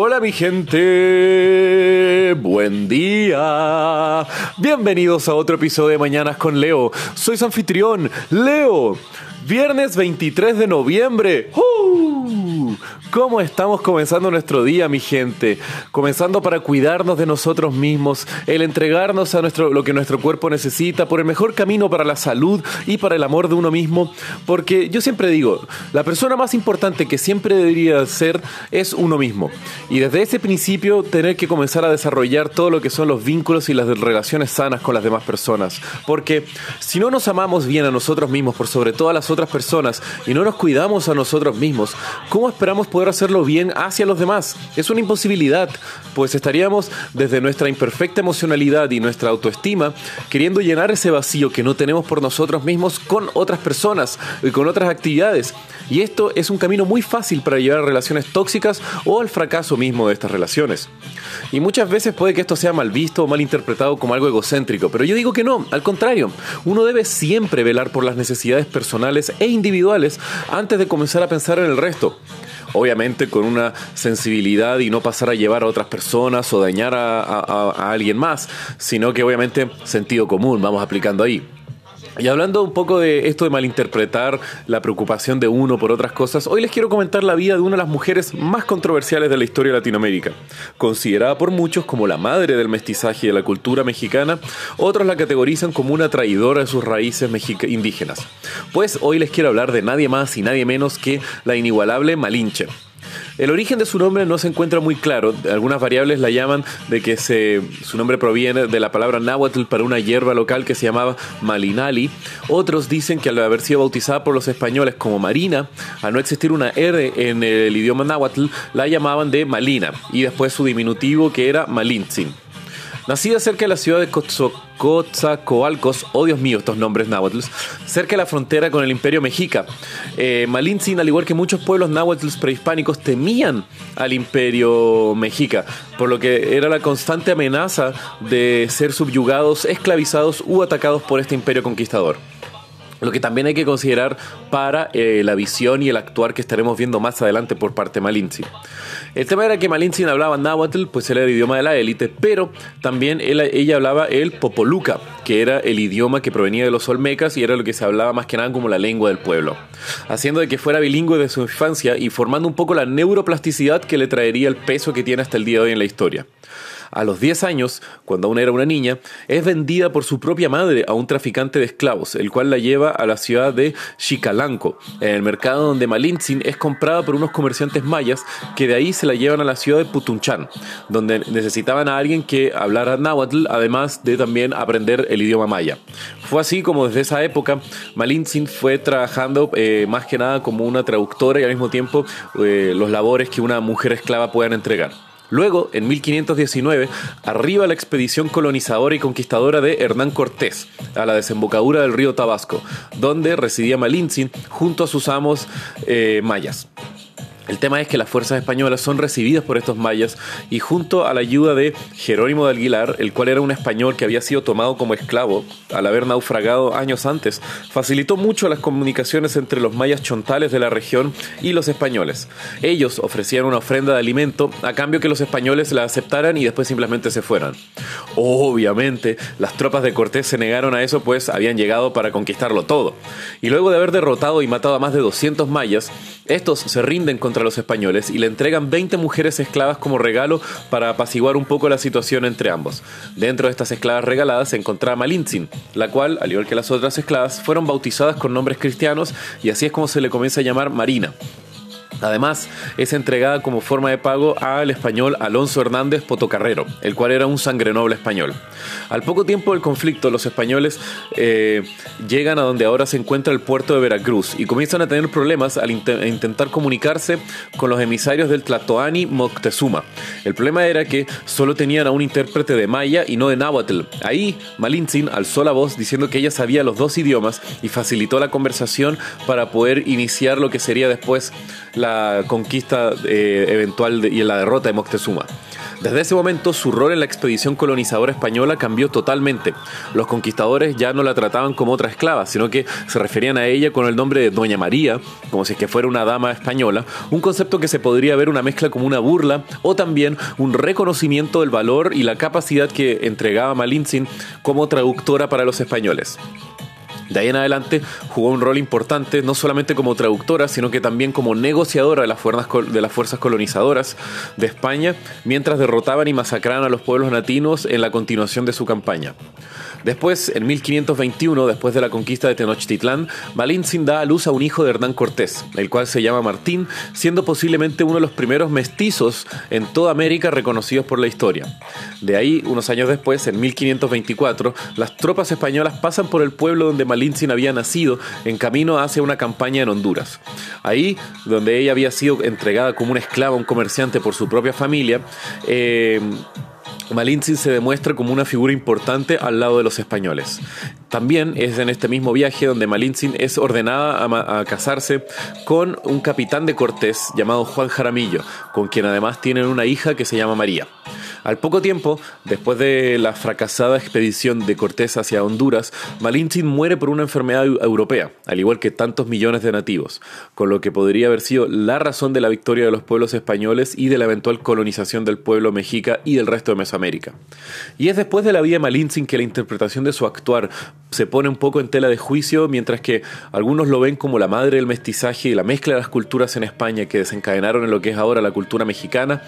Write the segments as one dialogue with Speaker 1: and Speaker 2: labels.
Speaker 1: Hola mi gente, buen día. Bienvenidos a otro episodio de Mañanas con Leo. Soy su anfitrión, Leo. Viernes 23 de noviembre. ¡Uh! ¿Cómo estamos comenzando nuestro día, mi gente? Comenzando para cuidarnos de nosotros mismos, el entregarnos a nuestro, lo que nuestro cuerpo necesita, por el mejor camino para la salud y para el amor de uno mismo. Porque yo siempre digo, la persona más importante que siempre debería ser es uno mismo. Y desde ese principio tener que comenzar a desarrollar todo lo que son los vínculos y las relaciones sanas con las demás personas. Porque si no nos amamos bien a nosotros mismos por sobre todas las otras personas y no nos cuidamos a nosotros mismos, ¿cómo esperamos poder hacerlo bien hacia los demás? Es una imposibilidad, pues estaríamos desde nuestra imperfecta emocionalidad y nuestra autoestima queriendo llenar ese vacío que no tenemos por nosotros mismos con otras personas y con otras actividades. Y esto es un camino muy fácil para llevar a relaciones tóxicas o al fracaso mismo de estas relaciones. Y muchas veces puede que esto sea mal visto o mal interpretado como algo egocéntrico, pero yo digo que no, al contrario, uno debe siempre velar por las necesidades personales e individuales antes de comenzar a pensar en el resto. Obviamente con una sensibilidad y no pasar a llevar a otras personas o dañar a, alguien más, sino que obviamente sentido común vamos aplicando ahí. Y hablando un poco de esto de malinterpretar la preocupación de uno por otras cosas, hoy les quiero comentar la vida de una de las mujeres más controversiales de la historia de Latinoamérica. Considerada por muchos como la madre del mestizaje y de la cultura mexicana, otros la categorizan como una traidora de sus raíces indígenas. Pues hoy les quiero hablar de nadie más y nadie menos que la inigualable Malinche. El origen de su nombre no se encuentra muy claro. Algunas variables la llaman de que se, su nombre proviene de la palabra náhuatl para una hierba local que se llamaba malinali. Otros dicen que al haber sido bautizada por los españoles como Marina, al no existir una R en el idioma náhuatl, la llamaban de Malina y después su diminutivo que era Malintzin. Nacida cerca de la ciudad de Coatzacoalcos, oh Dios mío, estos nombres náhuatl, cerca de la frontera con el imperio mexica. Eh, Malintzin, al igual que muchos pueblos náhuatl prehispánicos, temían al imperio mexica, por lo que era la constante amenaza de ser subyugados, esclavizados u atacados por este imperio conquistador. Lo que también hay que considerar para eh, la visión y el actuar que estaremos viendo más adelante por parte de Malintzin. El tema era que Malintzin hablaba náhuatl, pues era el idioma de la élite, pero también ella hablaba el popoluca, que era el idioma que provenía de los olmecas y era lo que se hablaba más que nada como la lengua del pueblo, haciendo de que fuera bilingüe de su infancia y formando un poco la neuroplasticidad que le traería el peso que tiene hasta el día de hoy en la historia. A los 10 años, cuando aún era una niña, es vendida por su propia madre a un traficante de esclavos, el cual la lleva a la ciudad de Chicalanco, en el mercado donde Malintzin es comprada por unos comerciantes mayas que de ahí se la llevan a la ciudad de Putunchán, donde necesitaban a alguien que hablara náhuatl, además de también aprender el idioma maya. Fue así como desde esa época Malintzin fue trabajando eh, más que nada como una traductora y al mismo tiempo eh, los labores que una mujer esclava puedan entregar. Luego, en 1519, arriba la expedición colonizadora y conquistadora de Hernán Cortés a la desembocadura del río Tabasco, donde residía Malintzin junto a sus amos eh, mayas. El tema es que las fuerzas españolas son recibidas por estos mayas y junto a la ayuda de Jerónimo de Aguilar, el cual era un español que había sido tomado como esclavo al haber naufragado años antes, facilitó mucho las comunicaciones entre los mayas chontales de la región y los españoles. Ellos ofrecían una ofrenda de alimento a cambio que los españoles la aceptaran y después simplemente se fueran. Obviamente, las tropas de Cortés se negaron a eso pues habían llegado para conquistarlo todo. Y luego de haber derrotado y matado a más de 200 mayas, estos se rinden contra los españoles y le entregan 20 mujeres esclavas como regalo para apaciguar un poco la situación entre ambos. Dentro de estas esclavas regaladas se encontraba Malintzin, la cual, al igual que las otras esclavas, fueron bautizadas con nombres cristianos y así es como se le comienza a llamar Marina. Además, es entregada como forma de pago al español Alonso Hernández Potocarrero, el cual era un sangre noble español. Al poco tiempo del conflicto, los españoles eh, llegan a donde ahora se encuentra el puerto de Veracruz y comienzan a tener problemas al inte- intentar comunicarse con los emisarios del Tlatoani Moctezuma. El problema era que solo tenían a un intérprete de maya y no de náhuatl. Ahí, Malintzin alzó la voz diciendo que ella sabía los dos idiomas y facilitó la conversación para poder iniciar lo que sería después la conquista eh, eventual y la derrota de Moctezuma. Desde ese momento su rol en la expedición colonizadora española cambió totalmente. Los conquistadores ya no la trataban como otra esclava, sino que se referían a ella con el nombre de Doña María, como si es que fuera una dama española, un concepto que se podría ver una mezcla como una burla o también un reconocimiento del valor y la capacidad que entregaba Malintzin como traductora para los españoles. De ahí en adelante jugó un rol importante, no solamente como traductora, sino que también como negociadora de las, fuerzas, colonizadoras de España, mientras derrotaban y masacraban a los pueblos latinos en la continuación de su campaña. Después, en 1521, después de la conquista de Tenochtitlán, Malintzin da a luz a un hijo de Hernán Cortés, el cual se llama Martín, siendo posiblemente uno de los primeros mestizos en toda América reconocidos por la historia. De ahí, unos años después, en 1524, las tropas españolas pasan por el pueblo donde Malintzin había nacido en camino hacia una campaña en Honduras. Ahí, donde ella había sido entregada como una esclava a un comerciante por su propia familia, eh, Malintzin se demuestra como una figura importante al lado de los españoles. También es en este mismo viaje donde Malintzin es ordenada a, a, casarse con un capitán de Cortés llamado Juan Jaramillo, con quien además tienen una hija que se llama María. Al poco tiempo, después de la fracasada expedición de Cortés hacia Honduras, Malintzin muere por una enfermedad europea, al igual que tantos millones de nativos, con lo que podría haber sido la razón de la victoria de los pueblos españoles y de la eventual colonización del pueblo mexica y del resto de Mesoamérica. Y es después de la vida de Malintzin que la interpretación de su actuar se pone un poco en tela de juicio, mientras que algunos lo ven como la madre del mestizaje y la mezcla de las culturas en España que desencadenaron en lo que es ahora la cultura mexicana,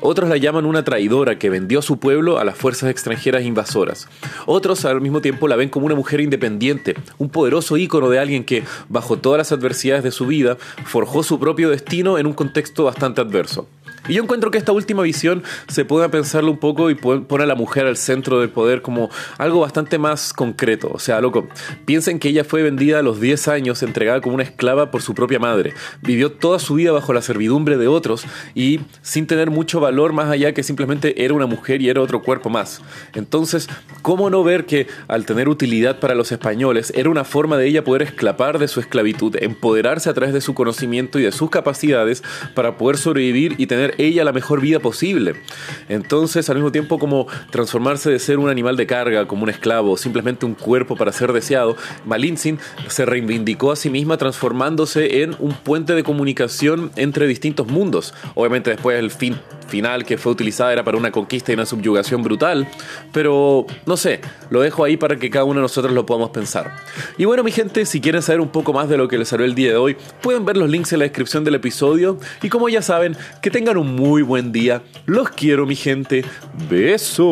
Speaker 1: otros la llaman una traidora que vendió su pueblo a las fuerzas extranjeras invasoras. Otros al mismo tiempo la ven como una mujer independiente, un poderoso ícono de alguien que, bajo todas las adversidades de su vida, forjó su propio destino en un contexto bastante adverso. Y yo encuentro que esta última visión se puede pensarlo un poco y pone a la mujer al centro del poder como algo bastante más concreto. O sea, loco, piensen que ella fue vendida a los 10 años, entregada como una esclava por su propia madre. Vivió toda su vida bajo la servidumbre de otros y sin tener mucho valor más allá que simplemente era una mujer y era otro cuerpo más. Entonces, ¿cómo no ver que al tener utilidad para los españoles era una forma de ella poder escapar de su esclavitud, empoderarse a través de su conocimiento y de sus capacidades para poder sobrevivir y tener ella la mejor vida posible. Entonces, al mismo tiempo como transformarse de ser un animal de carga, como un esclavo, simplemente un cuerpo para ser deseado, Malintzin se reivindicó a sí misma transformándose en un puente de comunicación entre distintos mundos. Obviamente después el fin final que fue utilizada era para una conquista y una subyugación brutal, pero no sé, lo dejo ahí para que cada uno de nosotros lo podamos pensar. Y bueno, mi gente, si quieren saber un poco más de lo que les salió el día de hoy, pueden ver los links en la descripción del episodio y como ya saben, que tengan muy buen día. Los quiero, mi gente. Besos.